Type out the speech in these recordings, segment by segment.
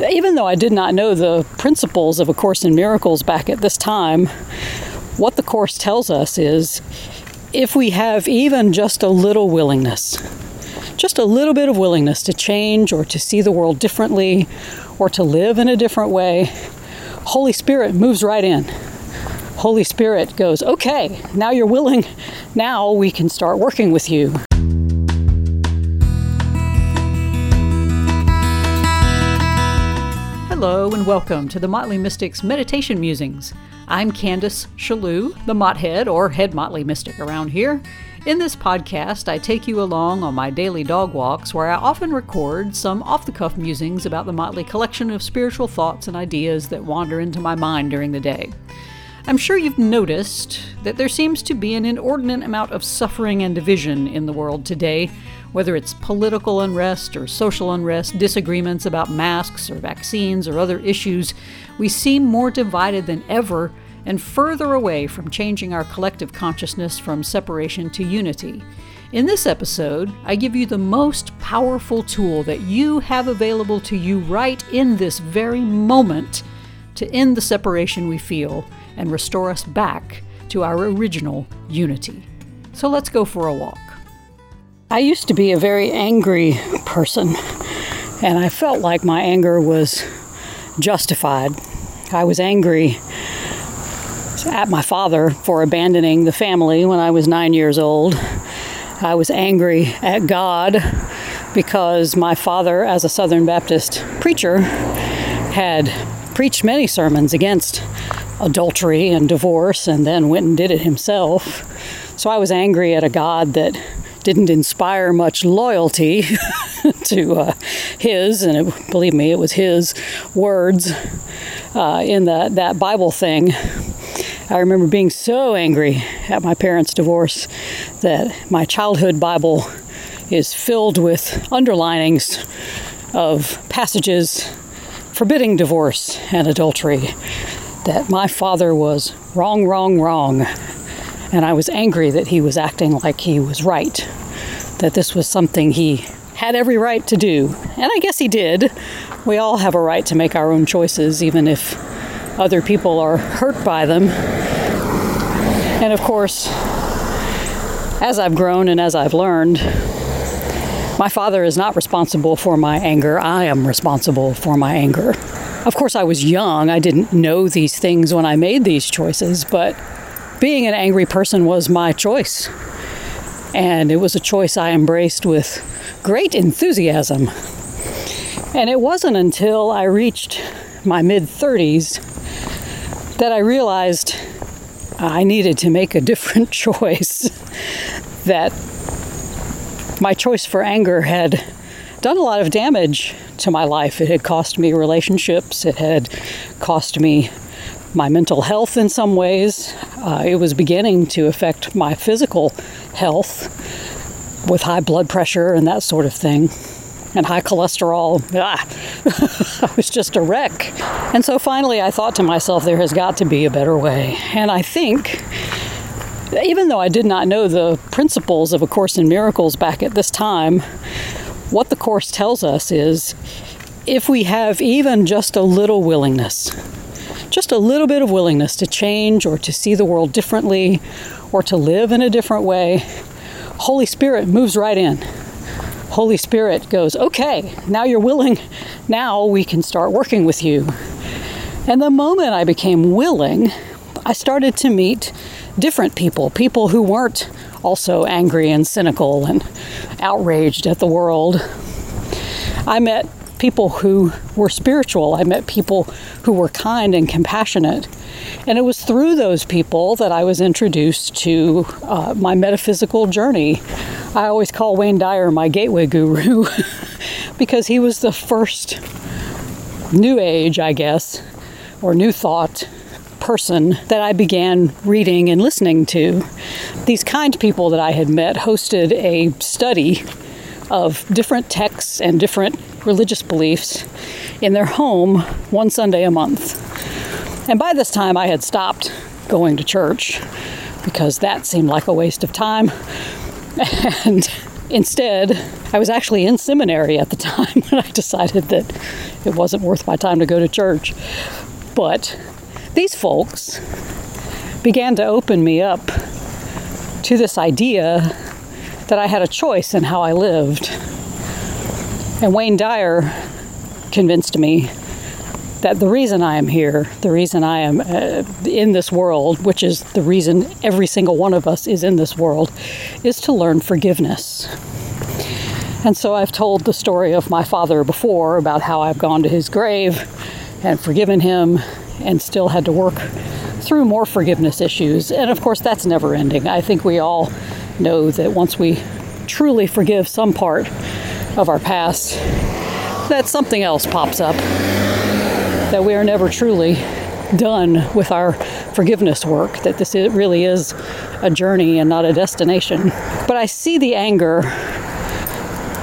Even though I did not know the principles of A Course in Miracles back at this time, what the Course tells us is if we have even just a little willingness, just a little bit of willingness to change or to see the world differently or to live in a different way, Holy Spirit moves right in. Holy Spirit goes, okay, now you're willing, now we can start working with you. Hello and welcome to the Motley Mystics Meditation Musings. I'm Candace Shalou, the Mothead or Head Motley Mystic around here. In this podcast, I take you along on my daily dog walks where I often record some off the cuff musings about the Motley collection of spiritual thoughts and ideas that wander into my mind during the day. I'm sure you've noticed that there seems to be an inordinate amount of suffering and division in the world today, whether it's political unrest or social unrest, disagreements about masks or vaccines or other issues. We seem more divided than ever and further away from changing our collective consciousness from separation to unity. In this episode, I give you the most powerful tool that you have available to you right in this very moment to end the separation we feel and restore us back to our original unity. So let's go for a walk. I used to be a very angry person, and I felt like my anger was justified. I was angry at my father for abandoning the family when I was nine years old. I was angry at God because my father, as a Southern Baptist preacher, had preached many sermons against adultery and divorce and then went and did it himself. So I was angry at a God that didn't inspire much loyalty to uh, his, and it, believe me, it was his words uh, in the, that Bible thing. I remember being so angry at my parents' divorce that my childhood Bible is filled with underlinings of passages forbidding divorce and adultery that my father was wrong, wrong, wrong. And I was angry that he was acting like he was right, that this was something he had every right to do. And I guess he did. We all have a right to make our own choices, even if other people are hurt by them. And of course, as I've grown and as I've learned, my father is not responsible for my anger. I am responsible for my anger. Of course, I was young. I didn't know these things when I made these choices, but being an angry person was my choice. And it was a choice I embraced with great enthusiasm. And it wasn't until I reached my mid 30s that I realized I needed to make a different choice. that my choice for anger had done a lot of damage to my life. It had cost me relationships, it had cost me my mental health in some ways. Uh, it was beginning to affect my physical health with high blood pressure and that sort of thing, and high cholesterol. Ah, I was just a wreck. And so finally, I thought to myself, there has got to be a better way. And I think. Even though I did not know the principles of A Course in Miracles back at this time, what the Course tells us is if we have even just a little willingness, just a little bit of willingness to change or to see the world differently or to live in a different way, Holy Spirit moves right in. Holy Spirit goes, okay, now you're willing, now we can start working with you. And the moment I became willing, I started to meet different people, people who weren't also angry and cynical and outraged at the world. I met people who were spiritual, I met people who were kind and compassionate. And it was through those people that I was introduced to uh, my metaphysical journey. I always call Wayne Dyer my gateway guru because he was the first new age, I guess, or new thought person that I began reading and listening to. These kind people that I had met hosted a study of different texts and different religious beliefs in their home one Sunday a month. And by this time, I had stopped going to church because that seemed like a waste of time. And Instead, I was actually in seminary at the time when I decided that it wasn't worth my time to go to church. But these folks began to open me up to this idea that I had a choice in how I lived. And Wayne Dyer convinced me that the reason I am here, the reason I am uh, in this world, which is the reason every single one of us is in this world, is to learn forgiveness. And so I've told the story of my father before about how I've gone to his grave and forgiven him and still had to work through more forgiveness issues. And of course, that's never ending. I think we all know that once we truly forgive some part of our past, that something else pops up that we are never truly done with our forgiveness work, that this really is a journey and not a destination. But I see the anger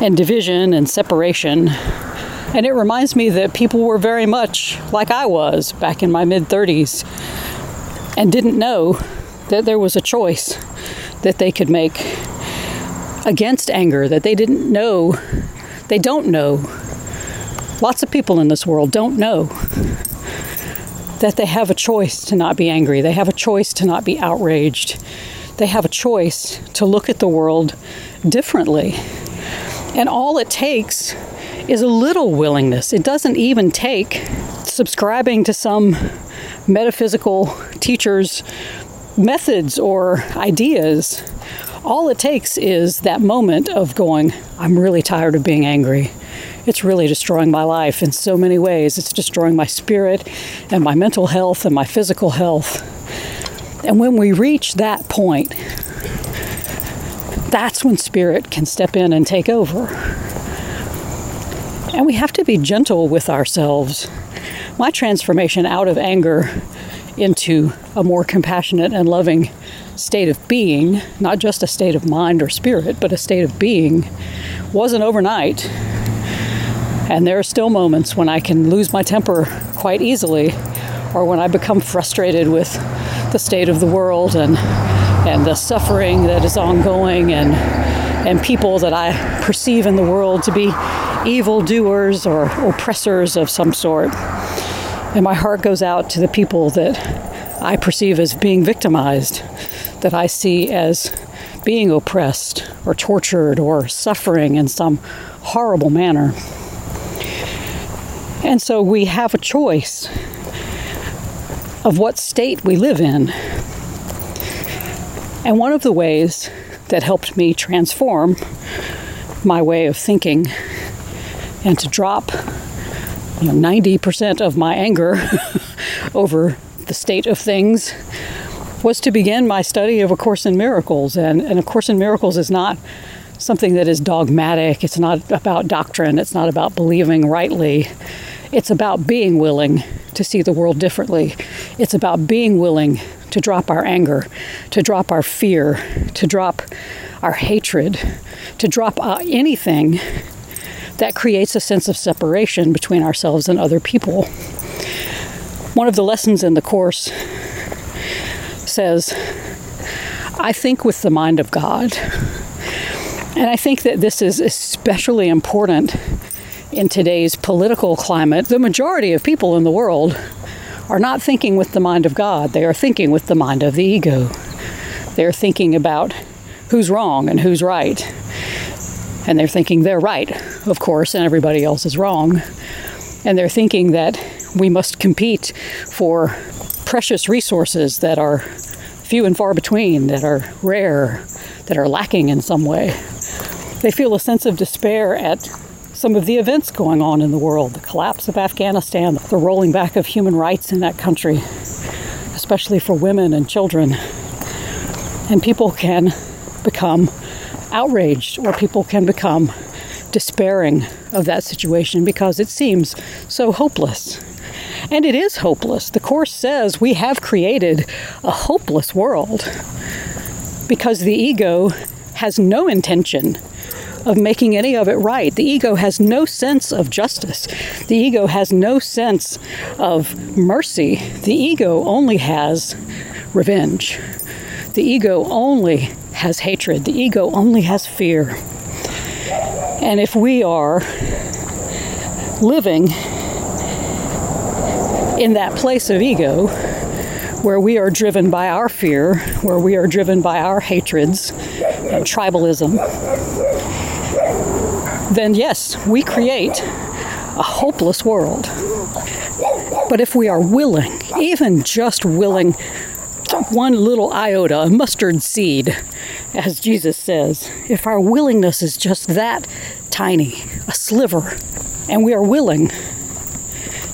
and division and separation, and it reminds me that people were very much like I was back in my mid 30s and didn't know that there was a choice that they could make against anger, that they didn't know, they don't know Lots of people in this world don't know that they have a choice to not be angry. They have a choice to not be outraged. They have a choice to look at the world differently. And all it takes is a little willingness. It doesn't even take subscribing to some metaphysical teacher's methods or ideas. All it takes is that moment of going, I'm really tired of being angry it's really destroying my life in so many ways. It's destroying my spirit and my mental health and my physical health. And when we reach that point, that's when spirit can step in and take over. And we have to be gentle with ourselves. My transformation out of anger into a more compassionate and loving state of being, not just a state of mind or spirit, but a state of being, wasn't overnight. And there are still moments when I can lose my temper quite easily, or when I become frustrated with the state of the world and and the suffering that is ongoing and and people that I perceive in the world to be evil doers or oppressors of some sort. And my heart goes out to the people that I perceive as being victimized, that I see as being oppressed or tortured or suffering in some horrible manner. And so we have a choice of what state we live in. And one of the ways that helped me transform my way of thinking and to drop you know, 90% of my anger over the state of things was to begin my study of A Course in Miracles. And, and A Course in Miracles is not something that is dogmatic, it's not about doctrine, it's not about believing rightly. It's about being willing to see the world differently. It's about being willing to drop our anger, to drop our fear, to drop our hatred, to drop uh, anything that creates a sense of separation between ourselves and other people. One of the lessons in the Course says, I think with the mind of God. And I think that this is especially important in today's political climate, the majority of people in the world are not thinking with the mind of God. They are thinking with the mind of the ego. They're thinking about who's wrong and who's right. And they're thinking they're right, of course, and everybody else is wrong. And they're thinking that we must compete for precious resources that are few and far between, that are rare, that are lacking in some way. They feel a sense of despair at some of the events going on in the world the collapse of Afghanistan, the rolling back of human rights in that country, especially for women and children. And people can become outraged or people can become despairing of that situation because it seems so hopeless. And it is hopeless. The Course says we have created a hopeless world because the ego has no intention of making any of it right. The ego has no sense of justice. The ego has no sense of mercy. The ego only has revenge. The ego only has hatred. The ego only has fear. And if we are living in that place of ego, where we are driven by our fear, where we are driven by our hatreds and tribalism, then yes, we create a hopeless world. But if we are willing, even just willing, one little iota, a mustard seed, as Jesus says, if our willingness is just that tiny, a sliver, and we are willing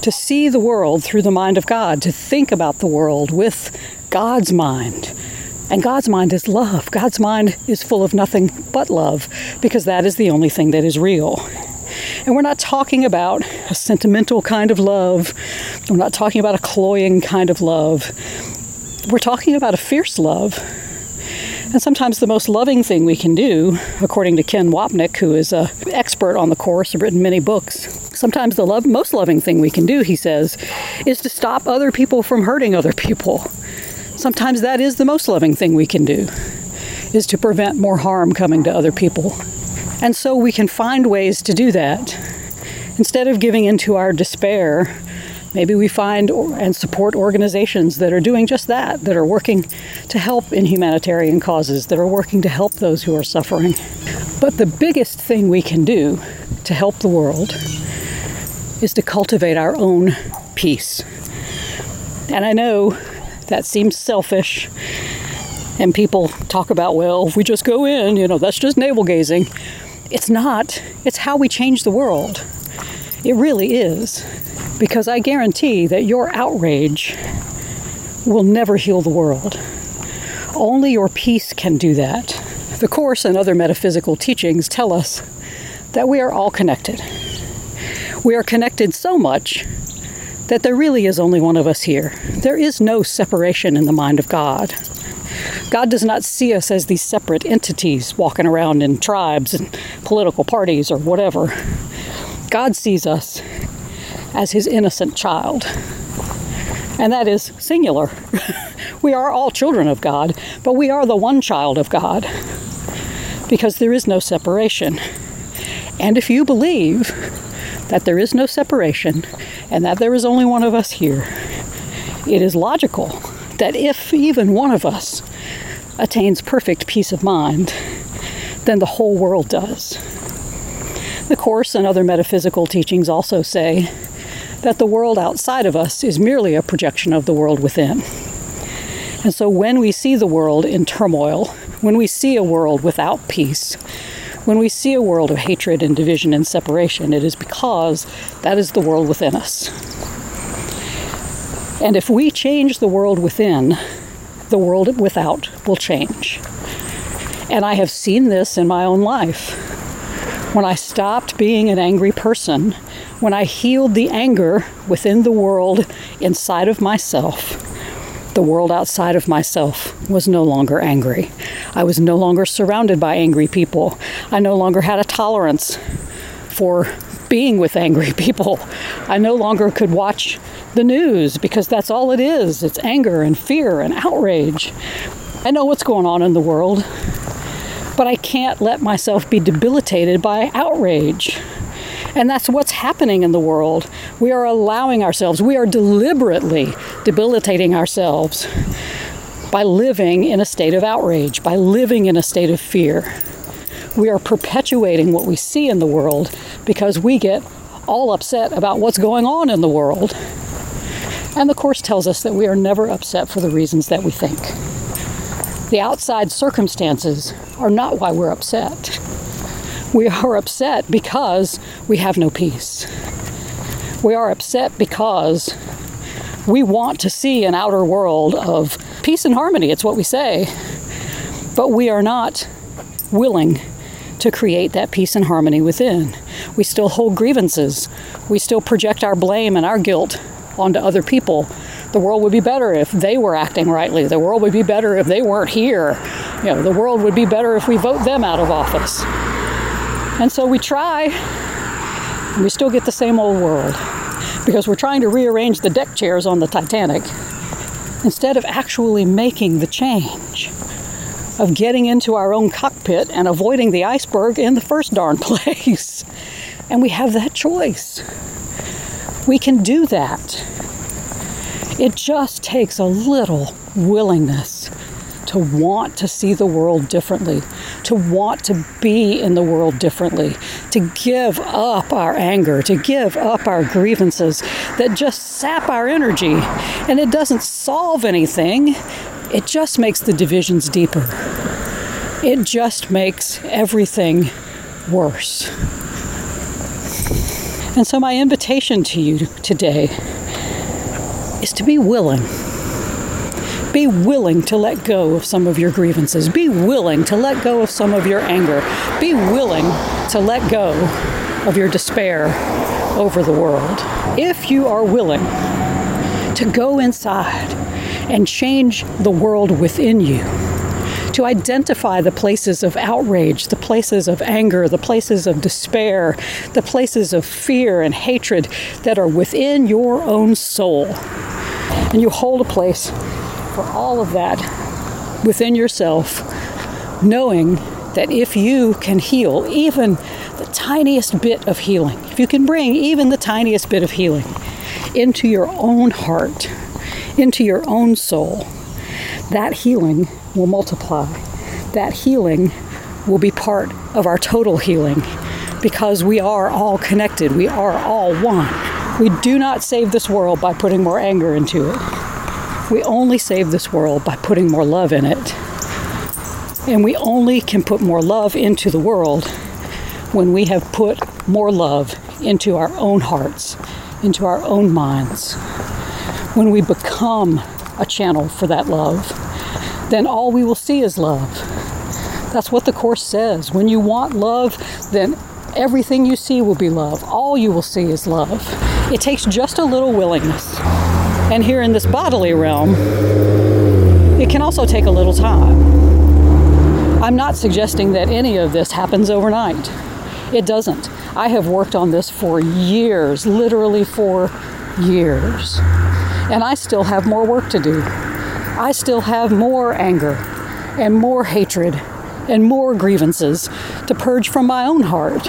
to see the world through the mind of God, to think about the world with God's mind. And God's mind is love. God's mind is full of nothing but love because that is the only thing that is real. And we're not talking about a sentimental kind of love. We're not talking about a cloying kind of love. We're talking about a fierce love. And sometimes the most loving thing we can do, according to Ken Wapnick, who is an expert on the Course, have written many books, sometimes the most loving thing we can do, he says, is to stop other people from hurting other people. Sometimes that is the most loving thing we can do, is to prevent more harm coming to other people. And so we can find ways to do that. Instead of giving into our despair, maybe we find and support organizations that are doing just that, that are working to help in humanitarian causes, that are working to help those who are suffering. But the biggest thing we can do to help the world is to cultivate our own peace. And I know that seems selfish. And people talk about, well, if we just go in, you know, that's just navel gazing. It's not. It's how we change the world. It really is. Because I guarantee that your outrage will never heal the world. Only your peace can do that. The Course and other metaphysical teachings tell us that we are all connected. We are connected so much that there really is only one of us here. There is no separation in the mind of God. God does not see us as these separate entities walking around in tribes and political parties or whatever. God sees us as his innocent child. And that is singular. we are all children of God, but we are the one child of God because there is no separation. And if you believe that there is no separation and that there is only one of us here, it is logical that if even one of us attains perfect peace of mind, then the whole world does. The Course and other metaphysical teachings also say that the world outside of us is merely a projection of the world within. And so when we see the world in turmoil, when we see a world without peace, when we see a world of hatred and division and separation, it is because that is the world within us. And if we change the world within, the world without will change. And I have seen this in my own life. When I stopped being an angry person, when I healed the anger within the world inside of myself, the world outside of myself was no longer angry. I was no longer surrounded by angry people. I no longer had a tolerance for being with angry people. I no longer could watch the news because that's all it is it's anger and fear and outrage. I know what's going on in the world, but I can't let myself be debilitated by outrage. And that's what's happening in the world. We are allowing ourselves, we are deliberately debilitating ourselves by living in a state of outrage, by living in a state of fear. We are perpetuating what we see in the world because we get all upset about what's going on in the world. And the Course tells us that we are never upset for the reasons that we think. The outside circumstances are not why we're upset. We are upset because we have no peace. We are upset because we want to see an outer world of peace and harmony. It's what we say. But we are not willing to create that peace and harmony within. We still hold grievances. We still project our blame and our guilt onto other people. The world would be better if they were acting rightly. The world would be better if they weren't here. You know, the world would be better if we vote them out of office. And so we try, and we still get the same old world because we're trying to rearrange the deck chairs on the Titanic instead of actually making the change. of getting into our own cockpit and avoiding the iceberg in the first darn place. And we have that choice. We can do that. It just takes a little willingness to want to see the world differently, to want to be in the world differently, to give up our anger, to give up our grievances that just sap our energy. And it doesn't solve anything, it just makes the divisions deeper. It just makes everything worse. And so, my invitation to you today is to be willing. Be willing to let go of some of your grievances. Be willing to let go of some of your anger. Be willing to let go of your despair over the world. If you are willing to go inside and change the world within you, to identify the places of outrage, the places of anger, the places of despair, the places of fear and hatred that are within your own soul. And you hold a place for all of that within yourself, knowing that if you can heal even the tiniest bit of healing, if you can bring even the tiniest bit of healing into your own heart, into your own soul, that healing will multiply. That healing will be part of our total healing because we are all connected. We are all one. We do not save this world by putting more anger into it. We only save this world by putting more love in it. And we only can put more love into the world when we have put more love into our own hearts, into our own minds. When we become a channel for that love then all we will see is love. That's what the Course says. When you want love, then everything you see will be love. All you will see is love. It takes just a little willingness. And here in this bodily realm, it can also take a little time. I'm not suggesting that any of this happens overnight. It doesn't. I have worked on this for years, literally for years. And I still have more work to do. I still have more anger and more hatred and more grievances to purge from my own heart.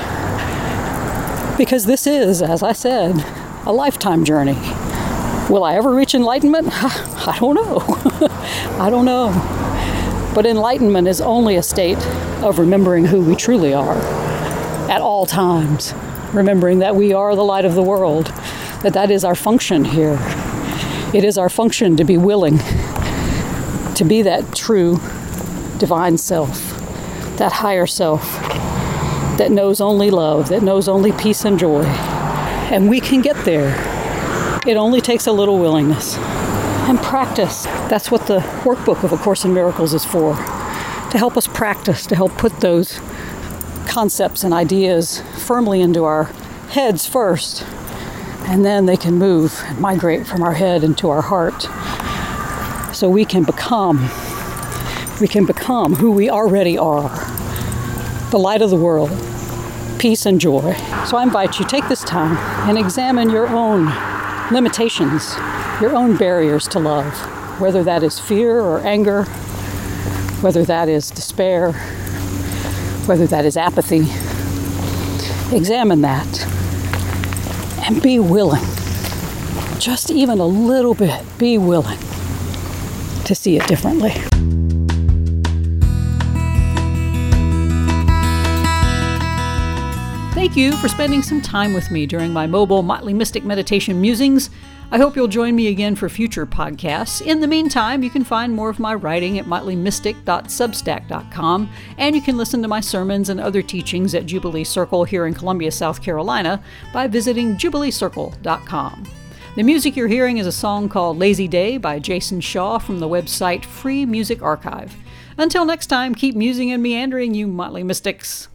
Because this is, as I said, a lifetime journey. Will I ever reach enlightenment? I don't know. I don't know. But enlightenment is only a state of remembering who we truly are at all times, remembering that we are the light of the world, that that is our function here. It is our function to be willing to be that true divine self, that higher self that knows only love, that knows only peace and joy. And we can get there. It only takes a little willingness and practice. That's what the workbook of A Course in Miracles is for to help us practice, to help put those concepts and ideas firmly into our heads first, and then they can move and migrate from our head into our heart so we can become we can become who we already are the light of the world peace and joy so i invite you take this time and examine your own limitations your own barriers to love whether that is fear or anger whether that is despair whether that is apathy examine that and be willing just even a little bit be willing to see it differently. Thank you for spending some time with me during my mobile Motley Mystic Meditation musings. I hope you'll join me again for future podcasts. In the meantime, you can find more of my writing at motleymystic.substack.com, and you can listen to my sermons and other teachings at Jubilee Circle here in Columbia, South Carolina by visiting jubileecircle.com. The music you're hearing is a song called Lazy Day by Jason Shaw from the website Free Music Archive. Until next time, keep musing and meandering, you motley mystics.